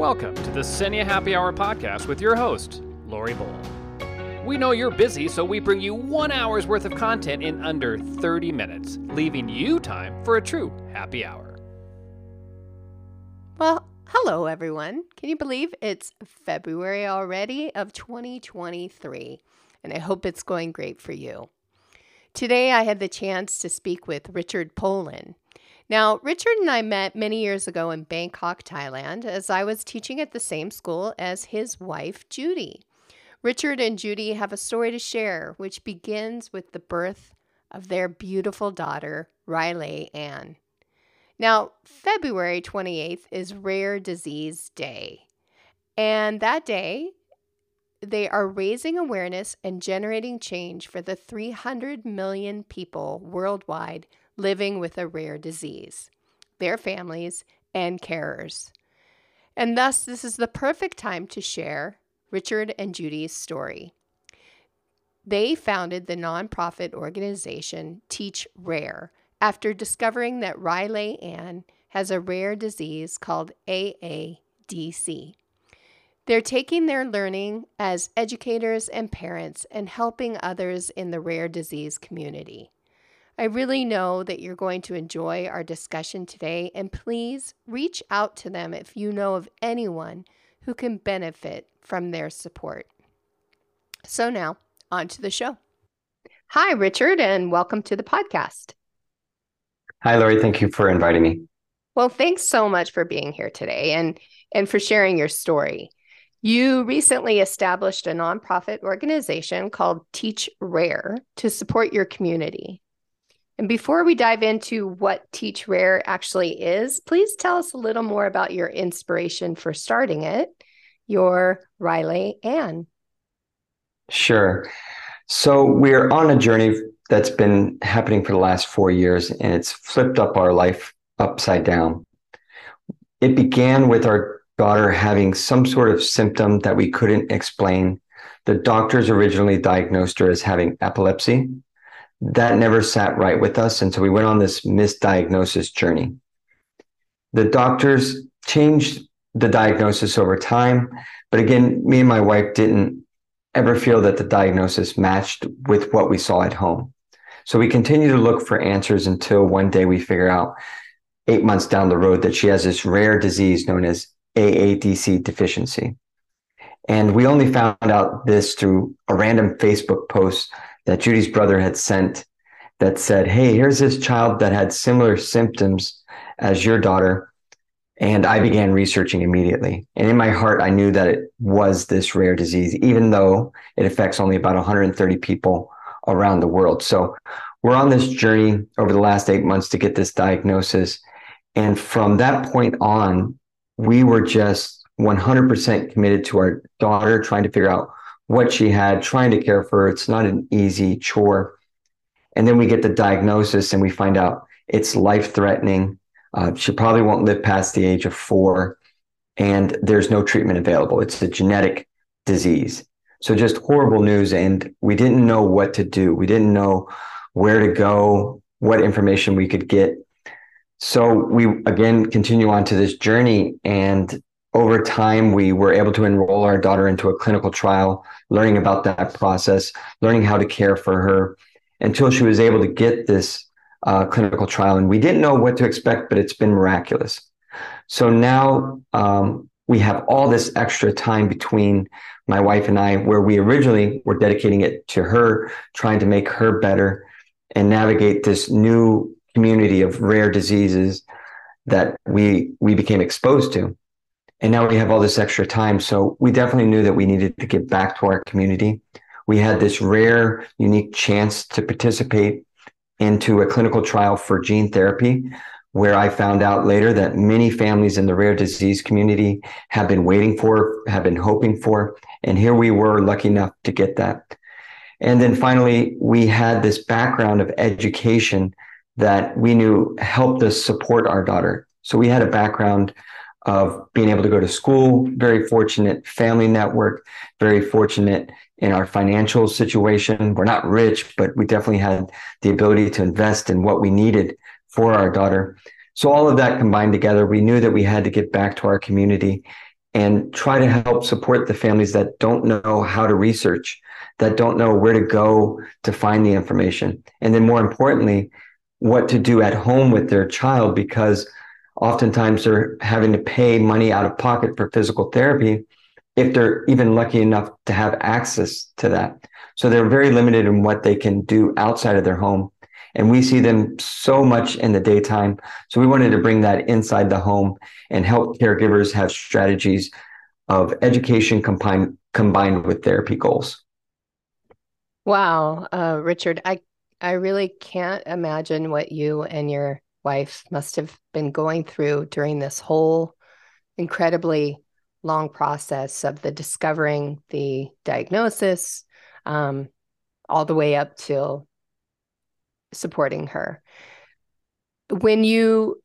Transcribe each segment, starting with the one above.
Welcome to the Senia Happy Hour podcast with your host, Lori Boll. We know you're busy, so we bring you one hour's worth of content in under 30 minutes, leaving you time for a true happy hour. Well, hello everyone. Can you believe it's February already of 2023? And I hope it's going great for you. Today I had the chance to speak with Richard Poland. Now, Richard and I met many years ago in Bangkok, Thailand, as I was teaching at the same school as his wife, Judy. Richard and Judy have a story to share, which begins with the birth of their beautiful daughter, Riley Ann. Now, February 28th is Rare Disease Day. And that day, they are raising awareness and generating change for the 300 million people worldwide living with a rare disease, their families, and carers. And thus, this is the perfect time to share Richard and Judy's story. They founded the nonprofit organization Teach Rare after discovering that Riley Ann has a rare disease called AADC. They're taking their learning as educators and parents and helping others in the rare disease community. I really know that you're going to enjoy our discussion today, and please reach out to them if you know of anyone who can benefit from their support. So, now on to the show. Hi, Richard, and welcome to the podcast. Hi, Lori. Thank you for inviting me. Well, thanks so much for being here today and, and for sharing your story. You recently established a nonprofit organization called Teach Rare to support your community. And before we dive into what Teach Rare actually is, please tell us a little more about your inspiration for starting it, your Riley Ann. Sure. So we're on a journey that's been happening for the last four years, and it's flipped up our life upside down. It began with our daughter having some sort of symptom that we couldn't explain. The doctors originally diagnosed her as having epilepsy that never sat right with us. And so we went on this misdiagnosis journey. The doctors changed the diagnosis over time. But again, me and my wife didn't ever feel that the diagnosis matched with what we saw at home. So we continue to look for answers until one day we figure out eight months down the road that she has this rare disease known as AADC deficiency. And we only found out this through a random Facebook post that Judy's brother had sent that said, Hey, here's this child that had similar symptoms as your daughter. And I began researching immediately. And in my heart, I knew that it was this rare disease, even though it affects only about 130 people around the world. So we're on this journey over the last eight months to get this diagnosis. And from that point on, we were just 100% committed to our daughter, trying to figure out what she had, trying to care for her. It's not an easy chore. And then we get the diagnosis and we find out it's life threatening. Uh, she probably won't live past the age of four, and there's no treatment available. It's a genetic disease. So just horrible news. And we didn't know what to do. We didn't know where to go, what information we could get. So we again continue on to this journey. And over time, we were able to enroll our daughter into a clinical trial, learning about that process, learning how to care for her until she was able to get this uh, clinical trial. And we didn't know what to expect, but it's been miraculous. So now um, we have all this extra time between my wife and I, where we originally were dedicating it to her, trying to make her better and navigate this new community of rare diseases that we we became exposed to and now we have all this extra time. So we definitely knew that we needed to get back to our community. We had this rare, unique chance to participate into a clinical trial for gene therapy, where I found out later that many families in the rare disease community have been waiting for, have been hoping for. And here we were lucky enough to get that. And then finally, we had this background of education that we knew helped us support our daughter. So we had a background of being able to go to school, very fortunate family network, very fortunate in our financial situation. We're not rich, but we definitely had the ability to invest in what we needed for our daughter. So all of that combined together, we knew that we had to get back to our community and try to help support the families that don't know how to research, that don't know where to go to find the information. And then more importantly, what to do at home with their child because oftentimes they're having to pay money out of pocket for physical therapy if they're even lucky enough to have access to that. So they're very limited in what they can do outside of their home. And we see them so much in the daytime. So we wanted to bring that inside the home and help caregivers have strategies of education combined combined with therapy goals. Wow, uh, Richard, I I really can't imagine what you and your wife must have been going through during this whole incredibly long process of the discovering the diagnosis, um, all the way up till supporting her. When you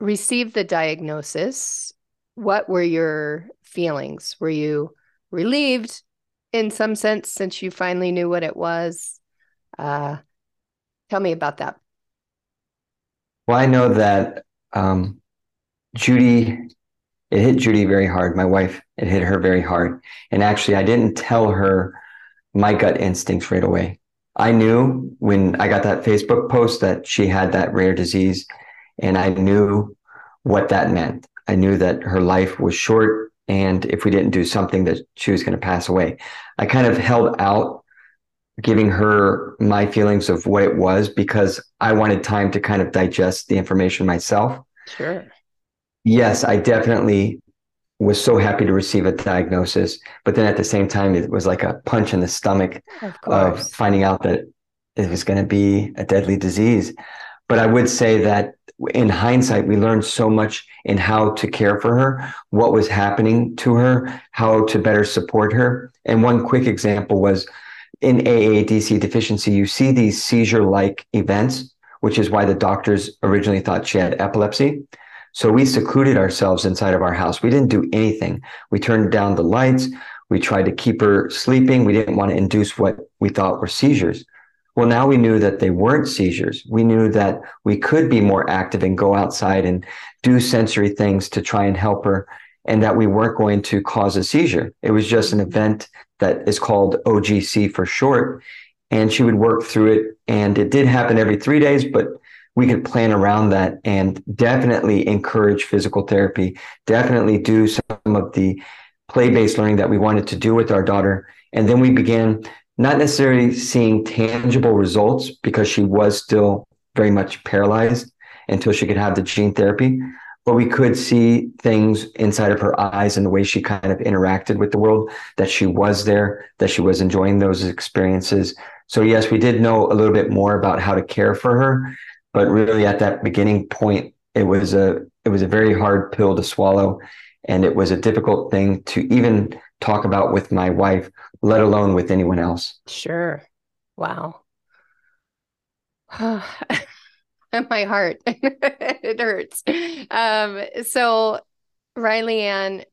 received the diagnosis, what were your feelings? Were you relieved in some sense since you finally knew what it was? Uh, tell me about that. Well, I know that um, Judy, it hit Judy very hard. My wife, it hit her very hard. And actually, I didn't tell her my gut instincts right away. I knew when I got that Facebook post that she had that rare disease, and I knew what that meant. I knew that her life was short, and if we didn't do something, that she was going to pass away. I kind of held out giving her my feelings of what it was because I wanted time to kind of digest the information myself. Sure. Yes, I definitely was so happy to receive a diagnosis, but then at the same time, it was like a punch in the stomach of, of finding out that it was going to be a deadly disease. But I would say that in hindsight, we learned so much in how to care for her, what was happening to her, how to better support her. And one quick example was in AADC deficiency, you see these seizure like events, which is why the doctors originally thought she had epilepsy. So we secluded ourselves inside of our house. We didn't do anything. We turned down the lights. We tried to keep her sleeping. We didn't want to induce what we thought were seizures. Well, now we knew that they weren't seizures. We knew that we could be more active and go outside and do sensory things to try and help her, and that we weren't going to cause a seizure. It was just an event that is called OGC for short. And she would work through it. And it did happen every three days, but we could plan around that and definitely encourage physical therapy, definitely do some of the play based learning that we wanted to do with our daughter. And then we began not necessarily seeing tangible results because she was still very much paralyzed until she could have the gene therapy but we could see things inside of her eyes and the way she kind of interacted with the world that she was there that she was enjoying those experiences. So yes we did know a little bit more about how to care for her but really at that beginning point it was a it was a very hard pill to swallow and it was a difficult thing to even talk about with my wife let alone with anyone else. Sure. Wow my heart. it hurts. Um, so Riley Ann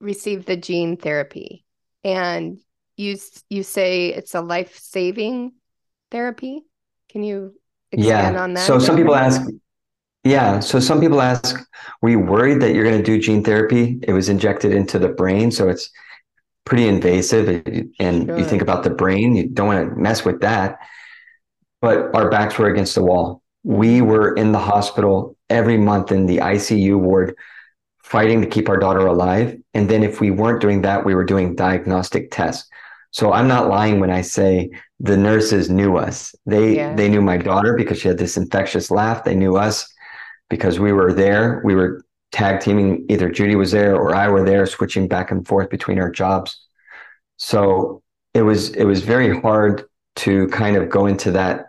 received the gene therapy and you you say it's a life-saving therapy. Can you expand yeah. on that? So some people ask yeah. So some people ask, were you worried that you're going to do gene therapy? It was injected into the brain. So it's pretty invasive. And sure. you think about the brain, you don't want to mess with that but our backs were against the wall. We were in the hospital every month in the ICU ward fighting to keep our daughter alive. And then if we weren't doing that, we were doing diagnostic tests. So I'm not lying when I say the nurses knew us. They yeah. they knew my daughter because she had this infectious laugh. They knew us because we were there. We were tag teaming. Either Judy was there or I were there, switching back and forth between our jobs. So it was it was very hard to kind of go into that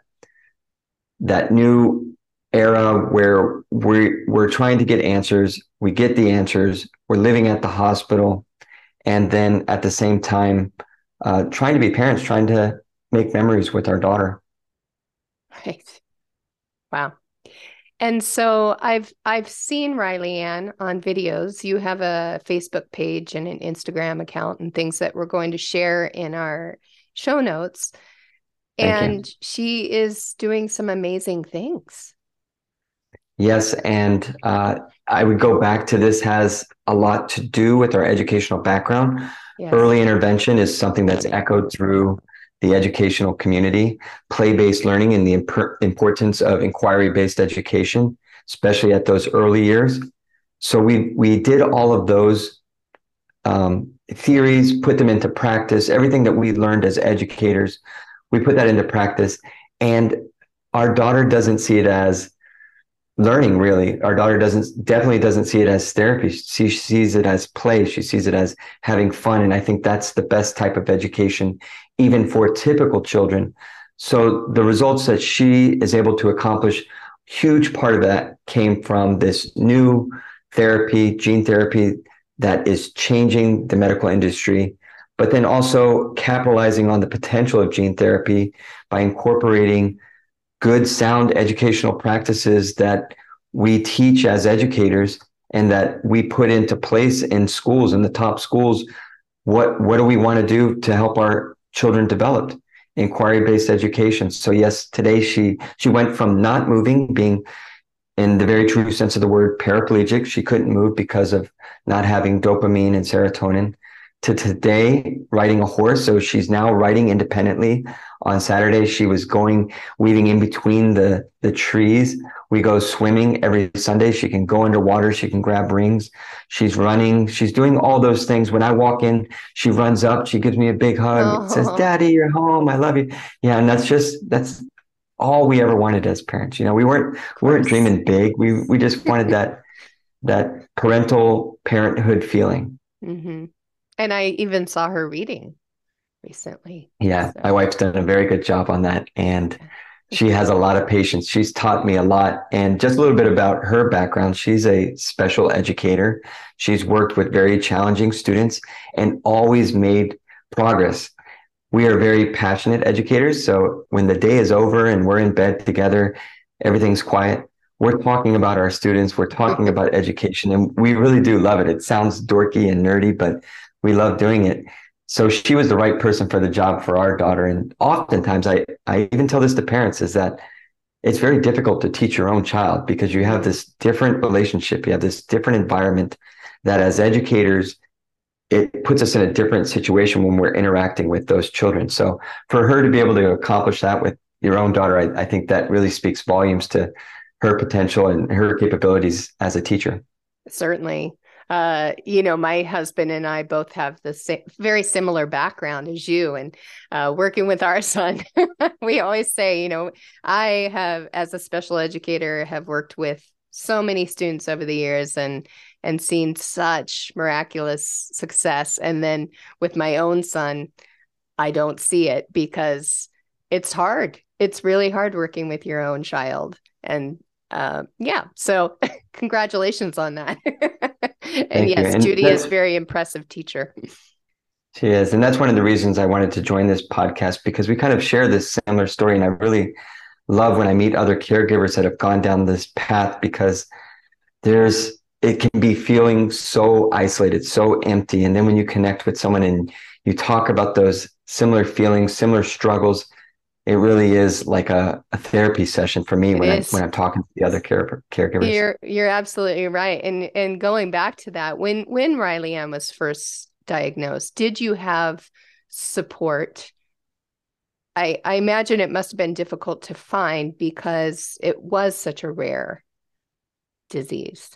that new era where we're, we're trying to get answers we get the answers we're living at the hospital and then at the same time uh, trying to be parents trying to make memories with our daughter. Right. Wow. And so i've i've seen riley ann on videos. You have a facebook page and an instagram account and things that we're going to share in our show notes and she is doing some amazing things. Yes, and uh, I would go back to this has a lot to do with our educational background. Yes. Early intervention is something that's echoed through the educational community, play based learning, and the imp- importance of inquiry based education, especially at those early years. So we we did all of those um, theories, put them into practice. Everything that we learned as educators, we put that into practice, and our daughter doesn't see it as learning really. Our daughter doesn't definitely doesn't see it as therapy. She sees it as play. She sees it as having fun. And i think that's the best type of education even for typical children. So the results that she is able to accomplish huge part of that came from this new therapy gene therapy that is changing the medical industry but then also capitalizing on the potential of gene therapy by incorporating good, sound educational practices that we teach as educators and that we put into place in schools, in the top schools. What, what do we want to do to help our children develop? Inquiry based education. So, yes, today she, she went from not moving, being in the very true sense of the word paraplegic. She couldn't move because of not having dopamine and serotonin to today riding a horse. So she's now riding independently on Saturday. She was going weaving in between the the trees. We go swimming every Sunday. She can go underwater. She can grab rings. She's running. She's doing all those things. When I walk in, she runs up. She gives me a big hug. Oh. Says, "Daddy, you're home. I love you." Yeah, and that's just that's all we ever wanted as parents. You know, we weren't we weren't dreaming big. We we just wanted that that parental parenthood feeling. Mm-hmm. And I even saw her reading recently. Yeah, so. my wife's done a very good job on that. And she has a lot of patience. She's taught me a lot. And just a little bit about her background she's a special educator. She's worked with very challenging students and always made progress. We are very passionate educators. So when the day is over and we're in bed together, everything's quiet. We're talking about our students. We're talking about education, and we really do love it. It sounds dorky and nerdy, but we love doing it so she was the right person for the job for our daughter. And oftentimes, I, I even tell this to parents is that it's very difficult to teach your own child because you have this different relationship, you have this different environment that as educators, it puts us in a different situation when we're interacting with those children. So for her to be able to accomplish that with your own daughter, I, I think that really speaks volumes to her potential and her capabilities as a teacher. Certainly uh, you know, my husband and I both have the same, very similar background as you, and uh, working with our son, we always say, you know, I have, as a special educator, have worked with so many students over the years, and and seen such miraculous success, and then with my own son, I don't see it because it's hard. It's really hard working with your own child, and uh, yeah, so congratulations on that. and yes, and Judy is very impressive teacher. She is. And that's one of the reasons I wanted to join this podcast because we kind of share this similar story. And I really love when I meet other caregivers that have gone down this path because there's, it can be feeling so isolated, so empty. And then when you connect with someone and you talk about those similar feelings, similar struggles, it really is like a, a therapy session for me it when I when I'm talking to the other care, caregivers. You're you're absolutely right. And and going back to that, when when Riley Ann was first diagnosed, did you have support? I I imagine it must have been difficult to find because it was such a rare disease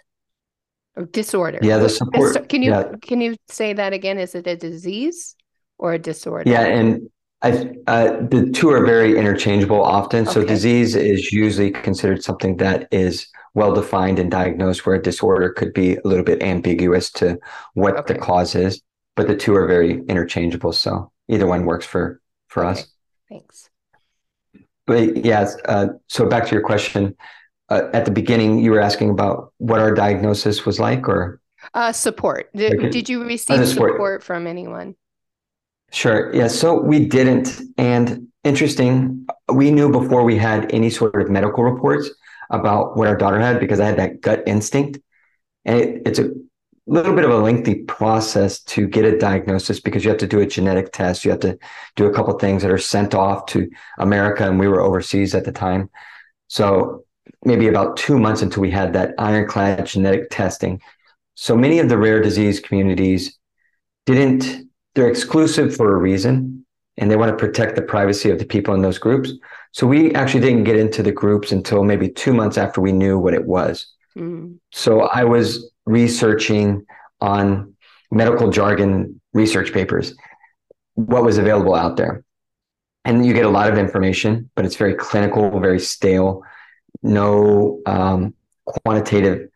or disorder. Yeah, the support. Can you yeah. can you say that again? Is it a disease or a disorder? Yeah, and I, uh, the two are very interchangeable often. So, disease is usually considered something that is well defined and diagnosed, where a disorder could be a little bit ambiguous to what okay. the cause is. But the two are very interchangeable. So, either one works for for okay. us. Thanks. But yes, uh, so back to your question. Uh, at the beginning, you were asking about what our diagnosis was like, or uh, support. Did, okay. did you receive support. support from anyone? Sure. Yeah. So we didn't. And interesting, we knew before we had any sort of medical reports about what our daughter had because I had that gut instinct. And it, it's a little bit of a lengthy process to get a diagnosis because you have to do a genetic test. You have to do a couple things that are sent off to America, and we were overseas at the time. So maybe about two months until we had that ironclad genetic testing. So many of the rare disease communities didn't, they're exclusive for a reason, and they want to protect the privacy of the people in those groups. So we actually didn't get into the groups until maybe two months after we knew what it was. Mm. So I was researching on medical jargon research papers, what was available out there. And you get a lot of information, but it's very clinical, very stale, no um, quantitative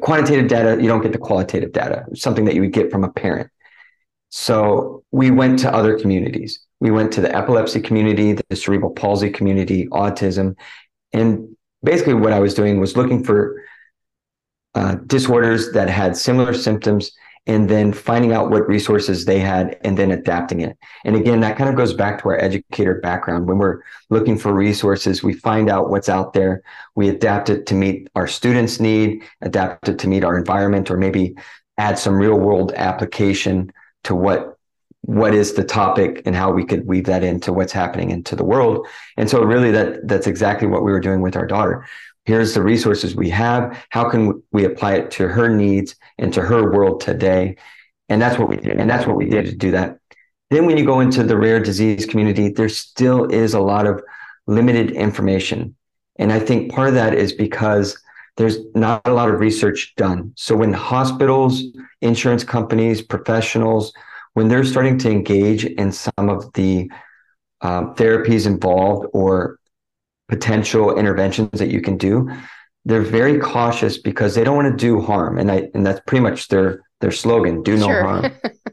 quantitative data. You don't get the qualitative data, something that you would get from a parent. So we went to other communities. We went to the epilepsy community, the cerebral palsy community, autism, and basically what I was doing was looking for uh, disorders that had similar symptoms and then finding out what resources they had and then adapting it. And again, that kind of goes back to our educator background. When we're looking for resources, we find out what's out there, we adapt it to meet our students' need, adapt it to meet our environment, or maybe add some real world application to what what is the topic and how we could weave that into what's happening into the world. And so really that that's exactly what we were doing with our daughter. Here's the resources we have. How can we apply it to her needs and to her world today? And that's what we did. And that's what we did to do that. Then when you go into the rare disease community there still is a lot of limited information. And i think part of that is because there's not a lot of research done so when hospitals insurance companies professionals when they're starting to engage in some of the um, therapies involved or potential interventions that you can do, they're very cautious because they don't want to do harm. And I and that's pretty much their their slogan, do no sure. harm.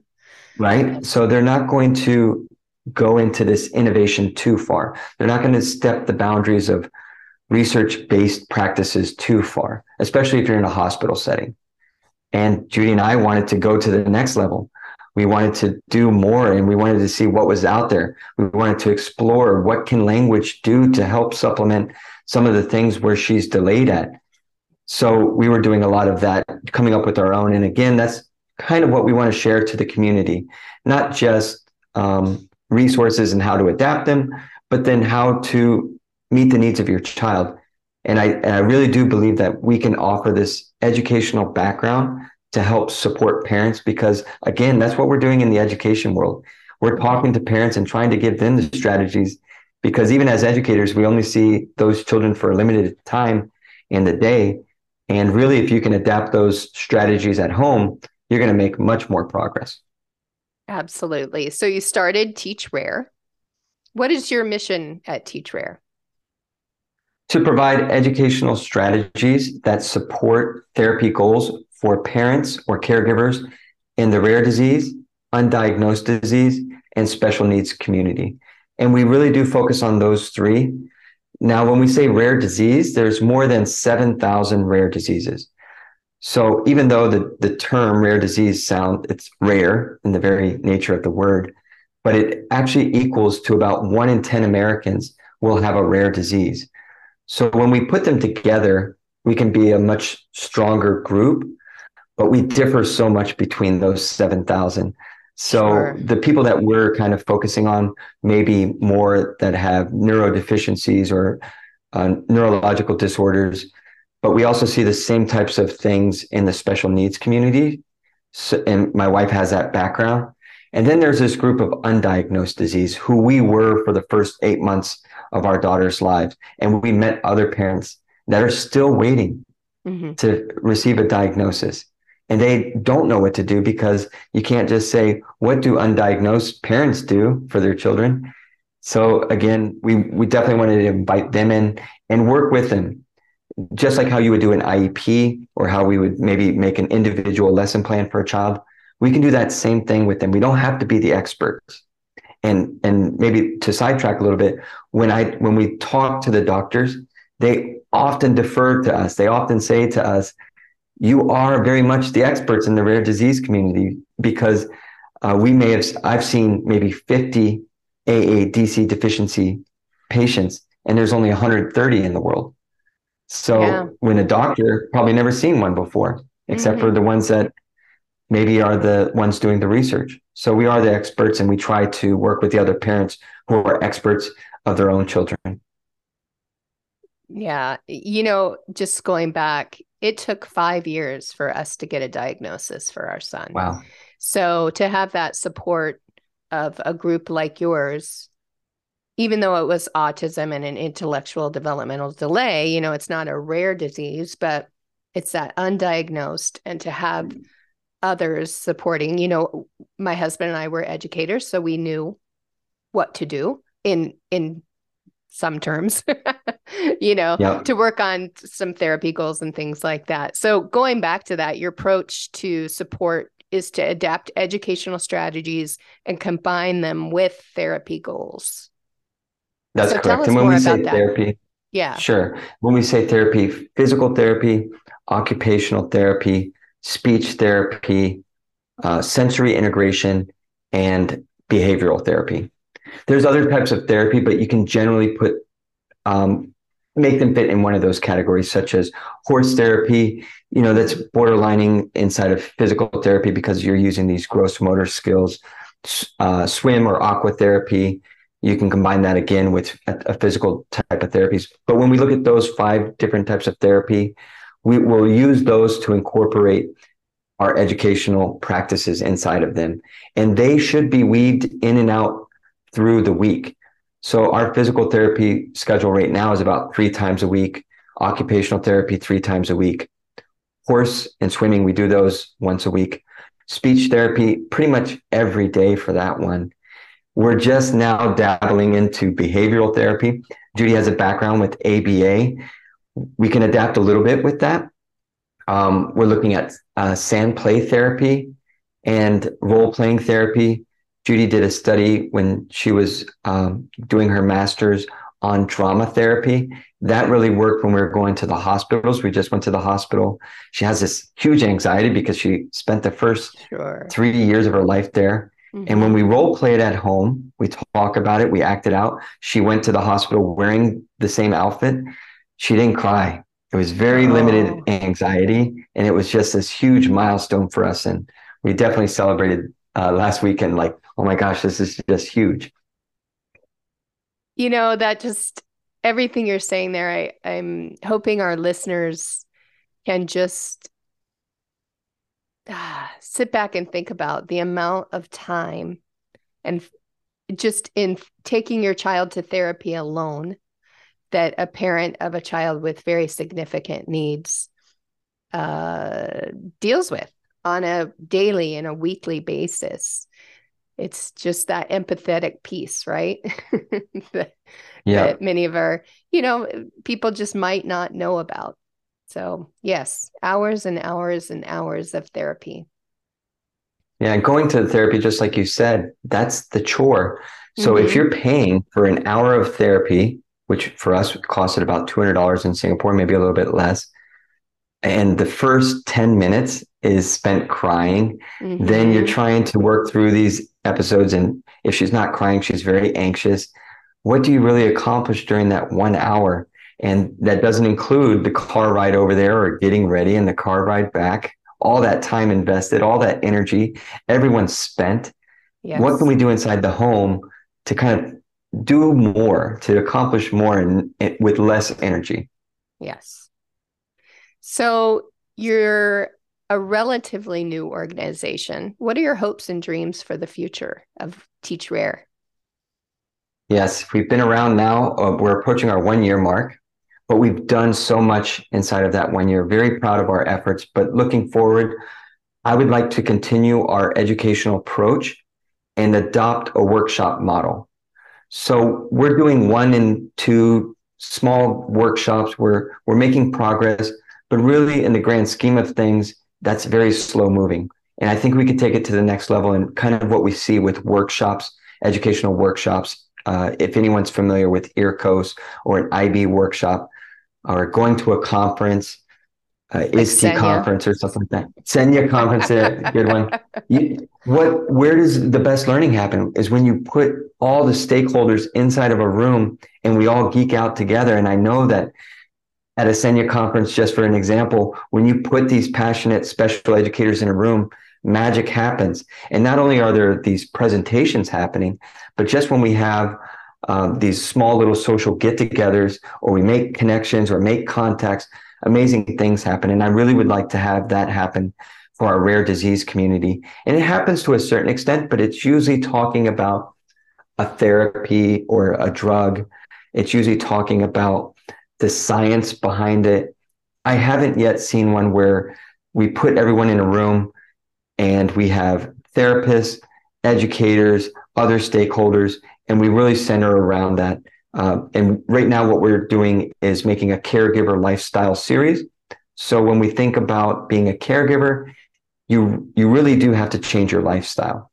right? So they're not going to go into this innovation too far. They're not going to step the boundaries of research based practices too far, especially if you're in a hospital setting. And Judy and I wanted to go to the next level. We wanted to do more and we wanted to see what was out there. We wanted to explore what can language do to help supplement some of the things where she's delayed at. So we were doing a lot of that coming up with our own. And again that's kind of what we want to share to the community not just um, resources and how to adapt them but then how to meet the needs of your child. And I, and I really do believe that we can offer this educational background to help support parents because again that's what we're doing in the education world. We're talking to parents and trying to give them the strategies because even as educators we only see those children for a limited time in the day. And really if you can adapt those strategies at home you're going to make much more progress. Absolutely. So you started teach rare. What is your mission at teach rare to provide educational strategies that support therapy goals for parents or caregivers in the rare disease, undiagnosed disease, and special needs community. And we really do focus on those three. Now, when we say rare disease, there's more than 7,000 rare diseases. So even though the, the term rare disease sound, it's rare in the very nature of the word, but it actually equals to about one in 10 Americans will have a rare disease. So when we put them together, we can be a much stronger group but we differ so much between those 7,000. So sure. the people that we're kind of focusing on, maybe more that have neurodeficiencies or uh, neurological disorders, but we also see the same types of things in the special needs community. So, and my wife has that background. And then there's this group of undiagnosed disease who we were for the first eight months of our daughter's lives. And we met other parents that are still waiting mm-hmm. to receive a diagnosis. And they don't know what to do because you can't just say what do undiagnosed parents do for their children? So again we we definitely wanted to invite them in and work with them just like how you would do an iep or how we would maybe make an individual lesson plan for a child. We can do that same thing with them. We don't have to be the experts. And and maybe to sidetrack a little bit when i when we talk to the doctors they often defer to us they often say to us you are very much the experts in the rare disease community because uh, we may have I've seen maybe 50 AADC deficiency patients and there's only 130 in the world. So yeah. when a doctor probably never seen one before, except mm-hmm. for the ones that maybe are the ones doing the research. So we are the experts and we try to work with the other parents who are experts of their own children. Yeah. You know, just going back, it took five years for us to get a diagnosis for our son. Wow. So to have that support of a group like yours, even though it was autism and an intellectual developmental delay, you know, it's not a rare disease, but it's that undiagnosed and to have others supporting, you know, my husband and I were educators, so we knew what to do in in some terms, you know, yep. to work on some therapy goals and things like that. So, going back to that, your approach to support is to adapt educational strategies and combine them with therapy goals. That's so correct. And when we say therapy, that. yeah, sure. When we say therapy, physical therapy, occupational therapy, speech therapy, uh, sensory integration, and behavioral therapy. There's other types of therapy, but you can generally put um, make them fit in one of those categories, such as horse therapy. You know, that's borderlining inside of physical therapy because you're using these gross motor skills. Uh, swim or aqua therapy, you can combine that again with a, a, physical type of therapies. But when we look at those five different types of therapy, we will use those to incorporate our educational practices inside of them. And they should be weaved in and out through the week. So our physical therapy schedule right now is about three times a week, occupational therapy three times a week, horse and swimming, we do those once a week, speech therapy pretty much every day for that one. We're just now dabbling into behavioral therapy. Judy has a background with ABA. We can adapt a little bit with that. Um, we're looking at uh, sand play therapy and role playing therapy Judy did a study when she was um, doing her master's on drama therapy. That really worked when we were going to the hospitals. We just went to the hospital. She has this huge anxiety because she spent the first sure. three years of her life there. Mm-hmm. And when we role played at home, we talk about it, we acted out. She went to the hospital wearing the same outfit. She didn't cry. It was very oh. limited anxiety. And it was just this huge milestone for us. And we definitely celebrated uh, last weekend like oh my gosh, this is just huge. You know, that just everything you're saying there, I, I'm hoping our listeners can just ah, sit back and think about the amount of time and just in taking your child to therapy alone that a parent of a child with very significant needs uh, deals with on a daily and a weekly basis it's just that empathetic piece right that, yeah. that many of our you know people just might not know about so yes hours and hours and hours of therapy yeah going to therapy just like you said that's the chore so mm-hmm. if you're paying for an hour of therapy which for us costed about $200 in singapore maybe a little bit less and the first 10 minutes is spent crying mm-hmm. then you're trying to work through these episodes and if she's not crying she's very anxious. What do you really accomplish during that one hour? And that doesn't include the car ride over there or getting ready and the car ride back. All that time invested all that energy everyone's spent. Yes. what can we do inside the home to kind of do more to accomplish more and with less energy? Yes. So you're a relatively new organization. What are your hopes and dreams for the future of Teach Rare? Yes, we've been around now. Uh, we're approaching our one year mark, but we've done so much inside of that one year. Very proud of our efforts. But looking forward, I would like to continue our educational approach and adopt a workshop model. So we're doing one and two small workshops. We're we're making progress, but really in the grand scheme of things, that's very slow moving. And I think we could take it to the next level and kind of what we see with workshops, educational workshops. Uh, if anyone's familiar with EARCOS or an IB workshop or going to a conference, uh, like ISTE conference or something like that. Senia conference, a good one. You, what, where does the best learning happen is when you put all the stakeholders inside of a room and we all geek out together. And I know that at a Senia conference, just for an example, when you put these passionate special educators in a room, magic happens. And not only are there these presentations happening, but just when we have um, these small little social get-togethers, or we make connections or make contacts. Amazing things happen, and I really would like to have that happen for our rare disease community. And it happens to a certain extent, but it's usually talking about a therapy or a drug. It's usually talking about the science behind it. I haven't yet seen one where we put everyone in a room and we have therapists, educators, other stakeholders, and we really center around that. Uh, and right now, what we're doing is making a caregiver lifestyle series. So when we think about being a caregiver, you you really do have to change your lifestyle.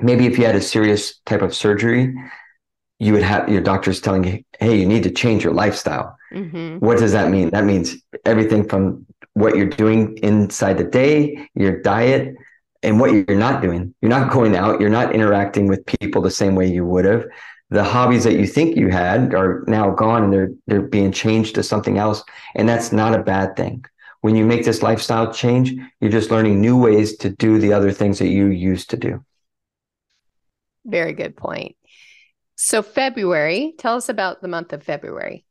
Maybe if you had a serious type of surgery, you would have your doctors telling you, "Hey, you need to change your lifestyle." Mm-hmm. What does that mean? That means everything from what you're doing inside the day, your diet, and what you're not doing. You're not going out, you're not interacting with people the same way you would have. The hobbies that you think you had are now gone and they're they're being changed to something else. And that's not a bad thing. When you make this lifestyle change, you're just learning new ways to do the other things that you used to do. Very good point. So, February, tell us about the month of February.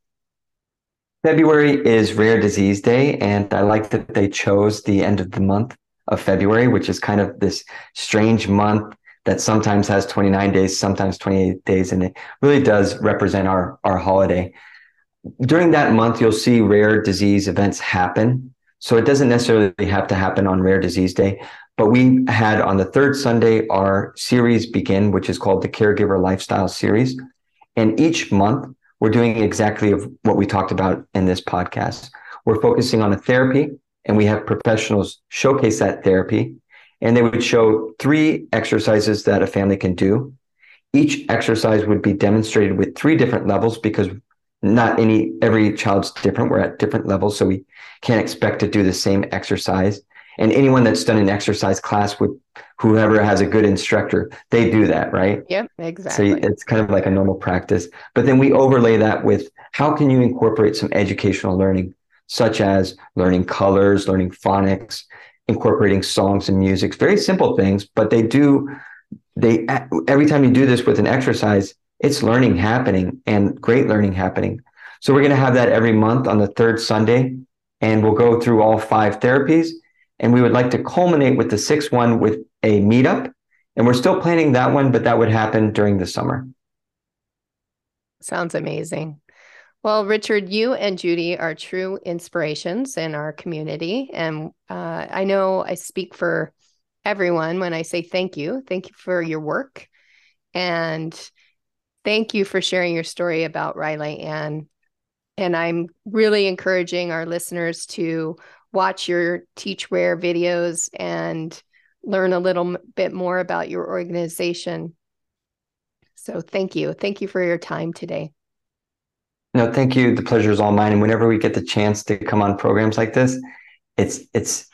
February is Rare Disease Day, and I like that they chose the end of the month of February, which is kind of this strange month that sometimes has 29 days, sometimes 28 days, and it really does represent our, our holiday. During that month, you'll see rare disease events happen. So it doesn't necessarily have to happen on Rare Disease Day, but we had on the third Sunday our series begin, which is called the Caregiver Lifestyle Series. And each month, we're doing exactly what we talked about in this podcast. We're focusing on a therapy and we have professionals showcase that therapy and they would show three exercises that a family can do. Each exercise would be demonstrated with three different levels because not any every child's different. We're at different levels so we can't expect to do the same exercise. And anyone that's done an exercise class with whoever has a good instructor they do that right yep exactly so it's kind of like a normal practice but then we overlay that with how can you incorporate some educational learning such as learning colors, learning phonics, incorporating songs and music. Very simple things, but they do. They every time you do this with an exercise, it's learning happening and great learning happening. So we're going to have that every month on the third Sunday, and we'll go through all five therapies. And we would like to culminate with the sixth one with a meetup. And we're still planning that one, but that would happen during the summer. Sounds amazing. Well, Richard, you and Judy are true inspirations in our community. And uh, I know I speak for everyone when I say thank you. Thank you for your work. And thank you for sharing your story about Riley Ann. And I'm really encouraging our listeners to watch your Teach Rare videos and learn a little bit more about your organization. So thank you. Thank you for your time today. No, thank you. The pleasure is all mine. And whenever we get the chance to come on programs like this, it's it's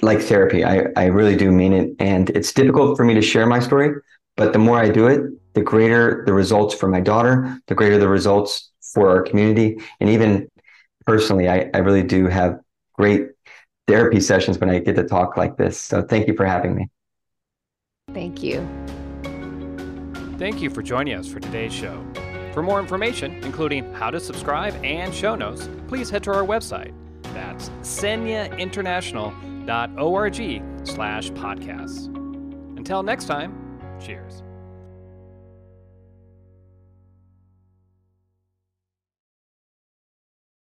like therapy. I, I really do mean it. And it's difficult for me to share my story, but the more I do it, the greater the results for my daughter, the greater the results for our community. And even personally, I, I really do have great therapy sessions when I get to talk like this. So thank you for having me. Thank you. Thank you for joining us for today's show. For more information, including how to subscribe and show notes, please head to our website. That's seniainternational.org slash podcasts. Until next time, cheers.